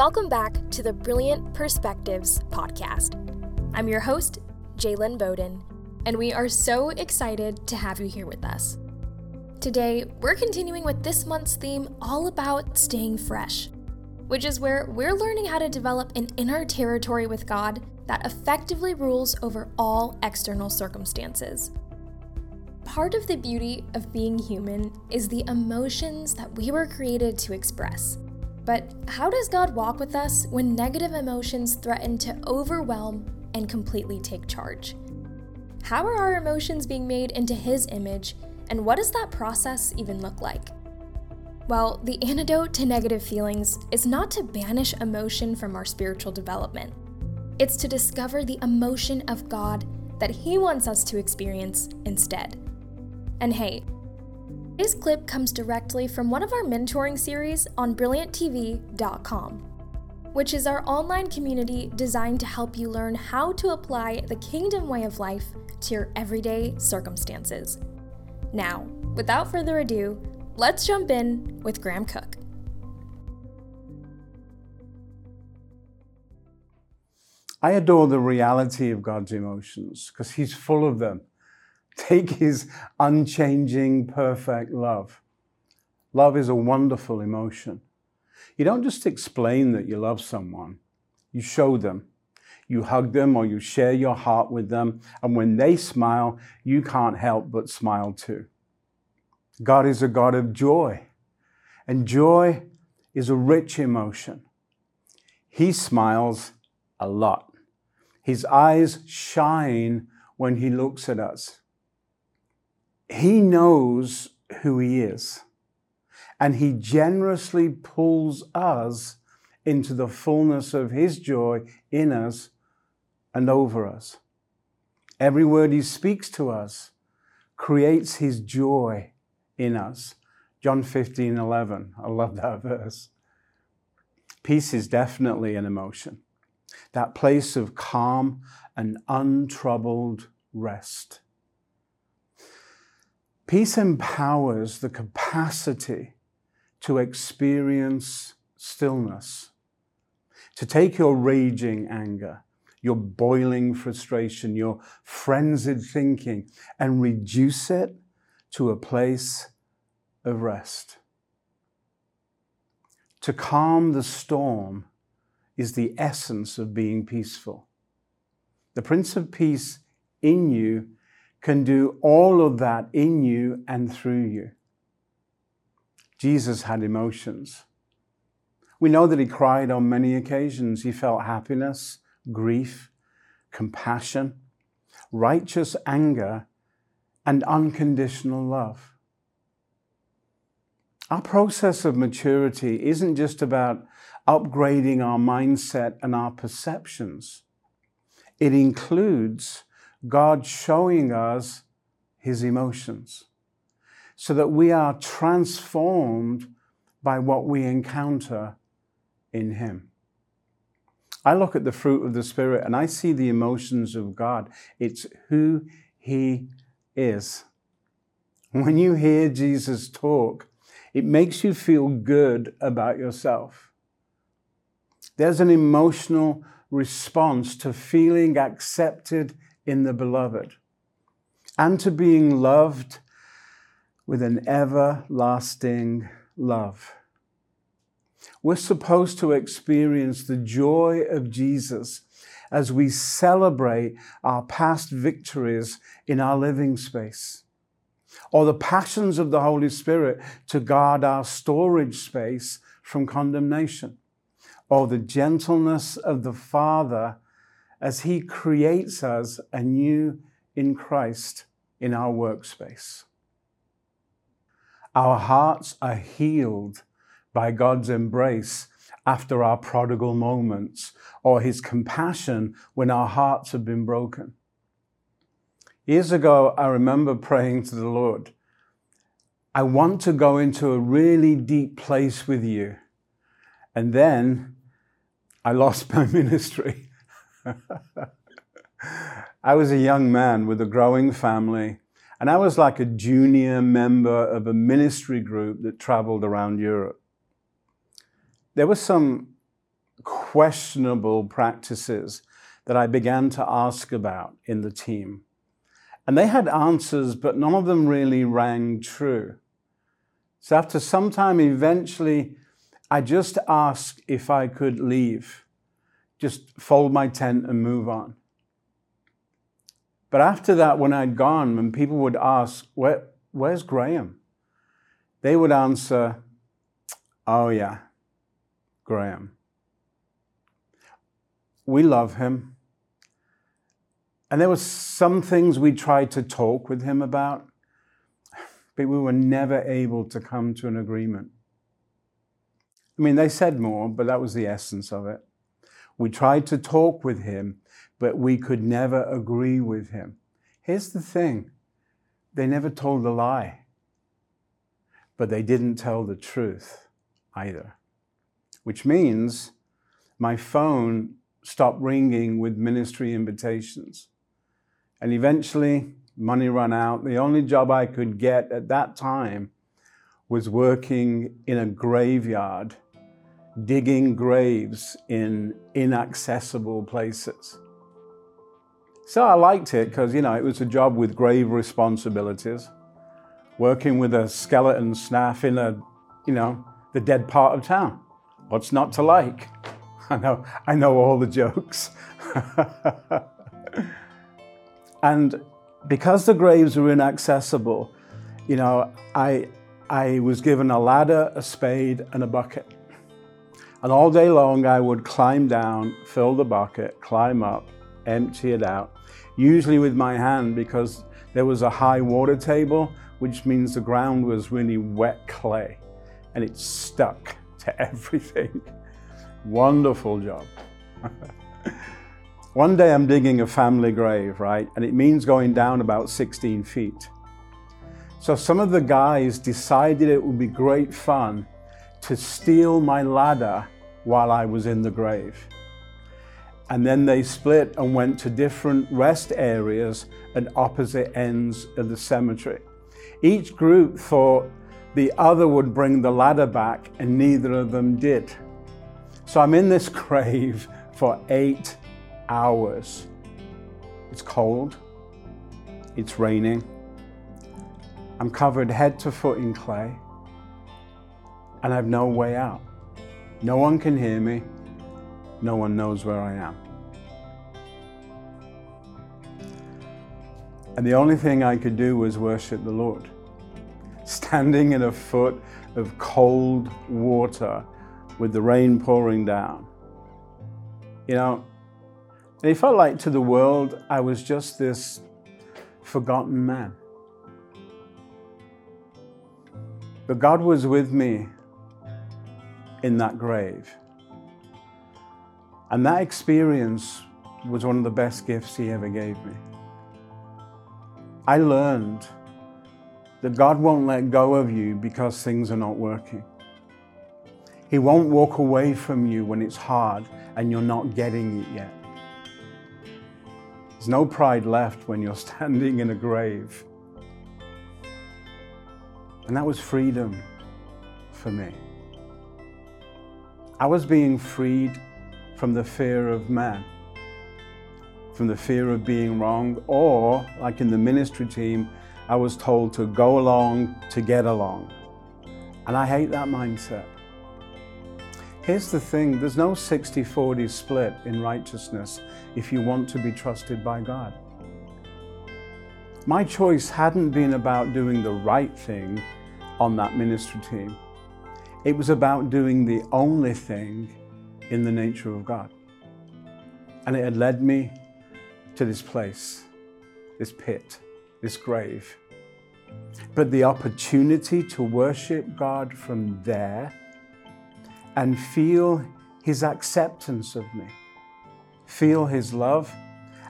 Welcome back to the Brilliant Perspectives podcast. I'm your host, Jalen Bowden, and we are so excited to have you here with us. Today, we're continuing with this month's theme all about staying fresh, which is where we're learning how to develop an inner territory with God that effectively rules over all external circumstances. Part of the beauty of being human is the emotions that we were created to express. But how does God walk with us when negative emotions threaten to overwhelm and completely take charge? How are our emotions being made into His image, and what does that process even look like? Well, the antidote to negative feelings is not to banish emotion from our spiritual development. It's to discover the emotion of God that He wants us to experience instead. And hey, Today's clip comes directly from one of our mentoring series on brillianttv.com, which is our online community designed to help you learn how to apply the kingdom way of life to your everyday circumstances. Now, without further ado, let's jump in with Graham Cooke. I adore the reality of God's emotions because He's full of them. Take his unchanging, perfect love. Love is a wonderful emotion. You don't just explain that you love someone, you show them. You hug them or you share your heart with them, and when they smile, you can't help but smile too. God is a God of joy, and joy is a rich emotion. He smiles a lot. His eyes shine when he looks at us. He knows who He is, and He generously pulls us into the fullness of His joy in us and over us. Every word He speaks to us creates His joy in us. John 15, 11. I love that verse. Peace is definitely an emotion, that place of calm and untroubled rest. Peace empowers the capacity to experience stillness, to take your raging anger, your boiling frustration, your frenzied thinking, and reduce it to a place of rest. To calm the storm is the essence of being peaceful. The Prince of Peace in you can do all of that in you and through you. Jesus had emotions. We know that he cried on many occasions. He felt happiness, grief, compassion, righteous anger, and unconditional love. Our process of maturity isn't just about upgrading our mindset and our perceptions. It includes God showing us his emotions so that we are transformed by what we encounter in him. I look at the fruit of the Spirit and I see the emotions of God. It's who he is. When you hear Jesus talk, it makes you feel good about yourself. There's an emotional response to feeling accepted in the beloved and to being loved with an everlasting love. We're supposed to experience the joy of Jesus as we celebrate our past victories in our living space, or the passions of the Holy Spirit to guard our storage space from condemnation, or the gentleness of the Father as He creates us anew in Christ in our workspace. Our hearts are healed by God's embrace after our prodigal moments or His compassion when our hearts have been broken. Years ago, I remember praying to the Lord, I want to go into a really deep place with you. And then I lost my ministry. I was a young man with a growing family, and I was like a junior member of a ministry group that traveled around Europe. There were some questionable practices that I began to ask about in the team. And they had answers, but none of them really rang true. So after some time, eventually, I just asked if I could leave, just fold my tent and move on. But after that, when I'd gone, when people would ask, Where, Where's Graham? They would answer, Oh, yeah, Graham. We love him. And there were some things we tried to talk with him about, but we were never able to come to an agreement. I mean, they said more, but that was the essence of it. We tried to talk with him, but we could never agree with him. Here's the thing they never told a lie, but they didn't tell the truth either, which means my phone stopped ringing with ministry invitations. And eventually, money ran out. The only job I could get at that time was working in a graveyard, digging graves in inaccessible places. So I liked it because, you know, it was a job with grave responsibilities, working with a skeleton staff in a, you know, the dead part of town. What's not to like? I know, I know all the jokes. and because the graves were inaccessible, you know, I, I was given a ladder, a spade, and a bucket. And all day long, I would climb down, fill the bucket, climb up, empty it out, usually with my hand because there was a high water table, which means the ground was really wet clay and it stuck to everything. Wonderful job. One day I'm digging a family grave, right? And it means going down about 16 feet. So some of the guys decided it would be great fun to steal my ladder while I was in the grave. And then they split and went to different rest areas at opposite ends of the cemetery. Each group thought the other would bring the ladder back, and neither of them did. So I'm in this grave for eight hours. It's cold, it's raining, I'm covered head to foot in clay, and I have no way out. No one can hear me, no one knows where I am. And the only thing I could do was worship the Lord. Standing in a foot of cold water with the rain pouring down. You know, and it felt like to the world I was just this forgotten man. But God was with me in that grave. And that experience was one of the best gifts He ever gave me. I learned that God won't let go of you because things are not working. He won't walk away from you when it's hard and you're not getting it yet. There's no pride left when you're standing in a grave. And that was freedom for me. I was being freed from the fear of man, from the fear of being wrong, or like in the ministry team, I was told to go along to get along. And I hate that mindset. Here's the thing there's no 60 40 split in righteousness if you want to be trusted by God. My choice hadn't been about doing the right thing on that ministry team, it was about doing the only thing in the nature of God. And it had led me to this place, this pit, this grave. But the opportunity to worship God from there and feel His acceptance of me, feel His love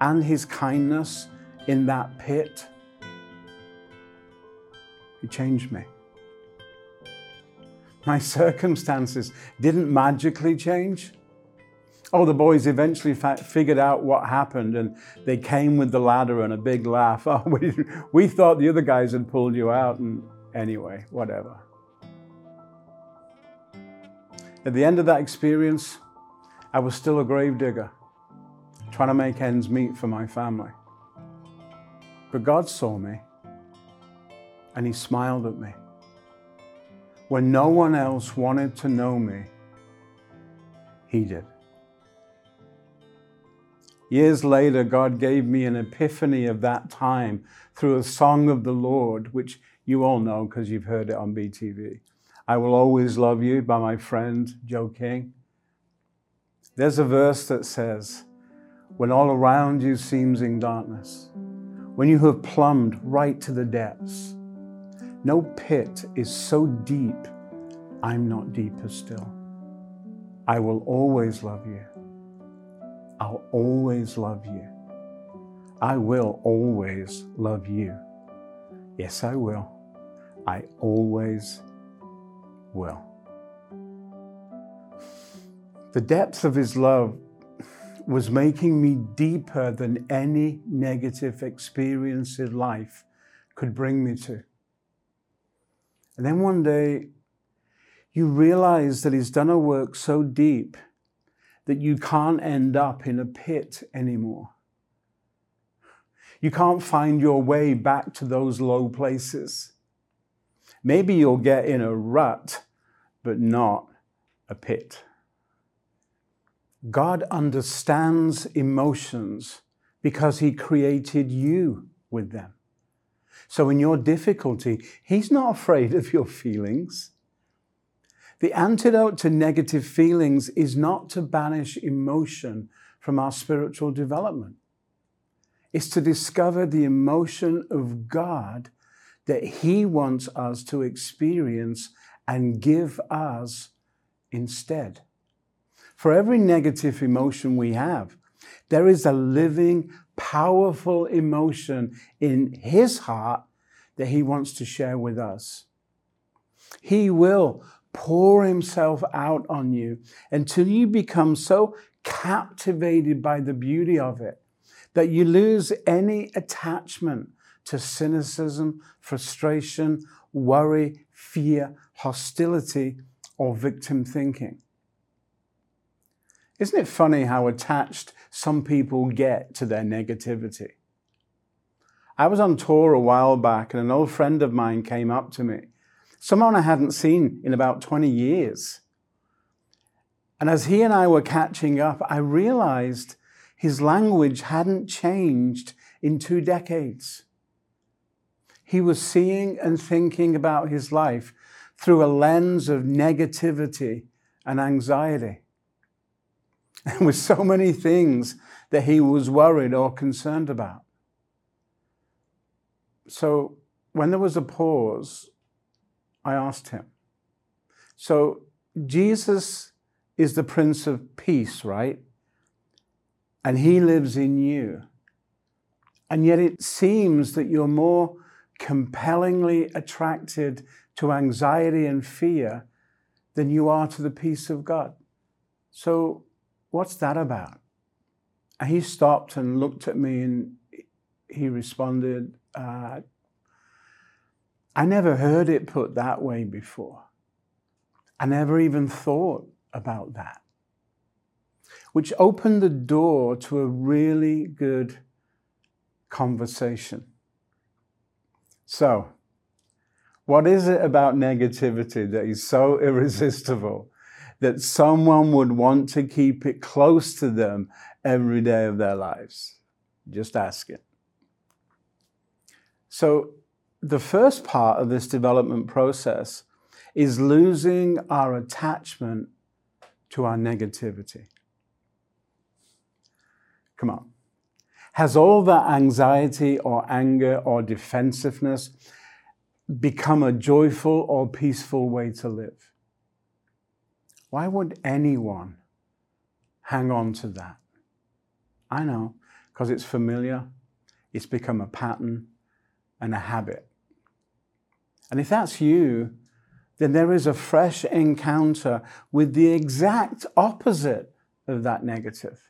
and His kindness in that pit, it changed me. My circumstances didn't magically change. Oh, the boys eventually figured out what happened and they came with the ladder and a big laugh. Oh, we, we thought the other guys had pulled you out, and anyway, whatever. At the end of that experience, I was still a gravedigger, trying to make ends meet for my family. But God saw me and He smiled at me. When no one else wanted to know me, He did. Years later, God gave me an epiphany of that time through a song of the Lord, which you all know because you've heard it on BTV. I Will Always Love You by my friend Joe King. There's a verse that says, When all around you seems in darkness, when you have plumbed right to the depths, no pit is so deep, I'm not deeper still. I will always love you. I'll always love you. I will always love you. Yes, I will. I always will. The depth of his love was making me deeper than any negative experience in life could bring me to. And then one day, you realize that he's done a work so deep that you can't end up in a pit anymore. You can't find your way back to those low places. Maybe you'll get in a rut, but not a pit. God understands emotions because He created you with them. So, in your difficulty, He's not afraid of your feelings. The antidote to negative feelings is not to banish emotion from our spiritual development. It's to discover the emotion of God that He wants us to experience and give us instead. For every negative emotion we have, there is a living, powerful emotion in His heart that He wants to share with us. He will pour himself out on you until you become so captivated by the beauty of it that you lose any attachment to cynicism, frustration, worry, fear, hostility, or victim thinking. Isn't it funny how attached some people get to their negativity? I was on tour a while back and an old friend of mine came up to me someone I hadn't seen in about 20 years. And as he and I were catching up, I realized his language hadn't changed in two decades. He was seeing and thinking about his life through a lens of negativity and anxiety. And with so many things that he was worried or concerned about. So when there was a pause, I asked him. So Jesus is the Prince of Peace, right? And he lives in you. And yet it seems that you're more compellingly attracted to anxiety and fear than you are to the peace of God. So, what's that about? And he stopped and looked at me and he responded, uh, I never heard it put that way before. I never even thought about that. Which opened the door to a really good conversation. So, what is it about negativity that is so irresistible that someone would want to keep it close to them every day of their lives? Just ask it. So, the first part of this development process is losing our attachment to our negativity. Come on. Has all that anxiety or anger or defensiveness become a joyful or peaceful way to live? Why would anyone hang on to that? I know, because it's familiar, it's become a pattern and a habit. And if that's you, then there is a fresh encounter with the exact opposite of that negative.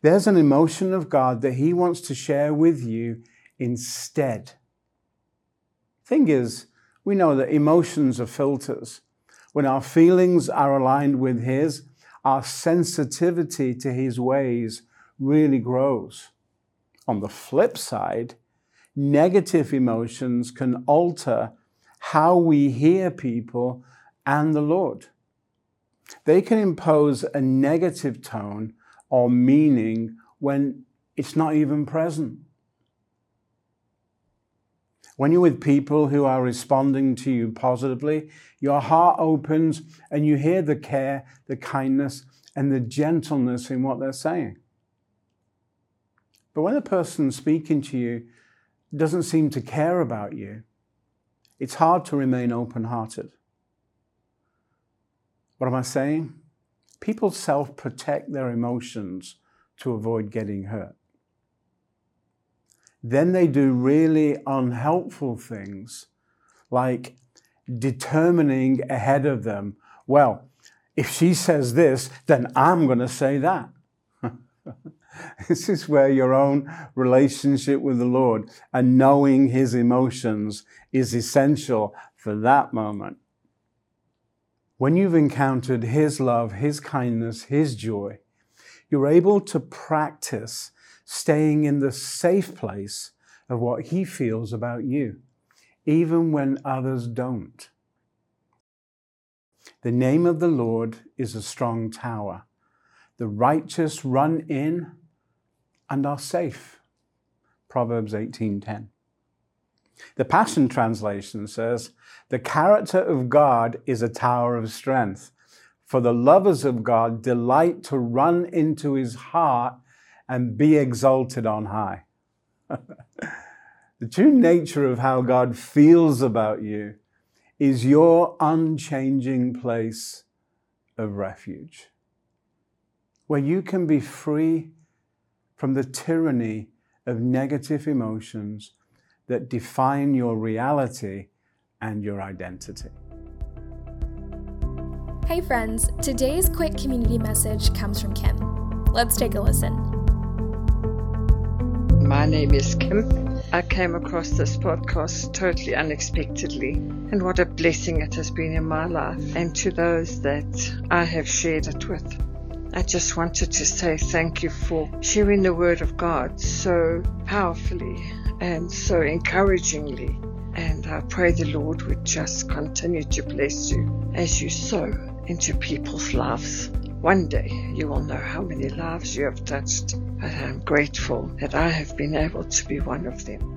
There's an emotion of God that He wants to share with you instead. Thing is, we know that emotions are filters. When our feelings are aligned with His, our sensitivity to his ways really grows. On the flip side, negative emotions can alter how we hear people and the Lord. They can impose a negative tone or meaning when it's not even present. When you're with people who are responding to you positively, your heart opens and you hear the care, the kindness, and the gentleness in what they're saying. But when a person speaking to you doesn't seem to care about you, it's hard to remain open hearted. What am I saying? People self protect their emotions to avoid getting hurt. Then they do really unhelpful things like determining ahead of them, well, if she says this, then I'm going to say that. this is where your own relationship with the Lord and knowing his emotions is essential for that moment. When you've encountered his love, his kindness, his joy, you're able to practice staying in the safe place of what he feels about you, even when others don't. The name of the Lord is a strong tower. The righteous run in and are safe. Proverbs 18:10. The Passion Translation says, "The character of God is a tower of strength. For the lovers of God delight to run into his heart and be exalted on high." the true nature of how God feels about you is your unchanging place of refuge, where you can be free from the tyranny of negative emotions that define your reality and your identity. Hey, friends, today's quick community message comes from Kim. Let's take a listen. My name is Kim. I came across this podcast totally unexpectedly, and what a blessing it has been in my life and to those that I have shared it with. I just wanted to say thank you for sharing the Word of God so powerfully and so encouragingly. And I pray the Lord would just continue to bless you as you sow into people's lives. One day you will know how many lives you have touched, and I'm grateful that I have been able to be one of them.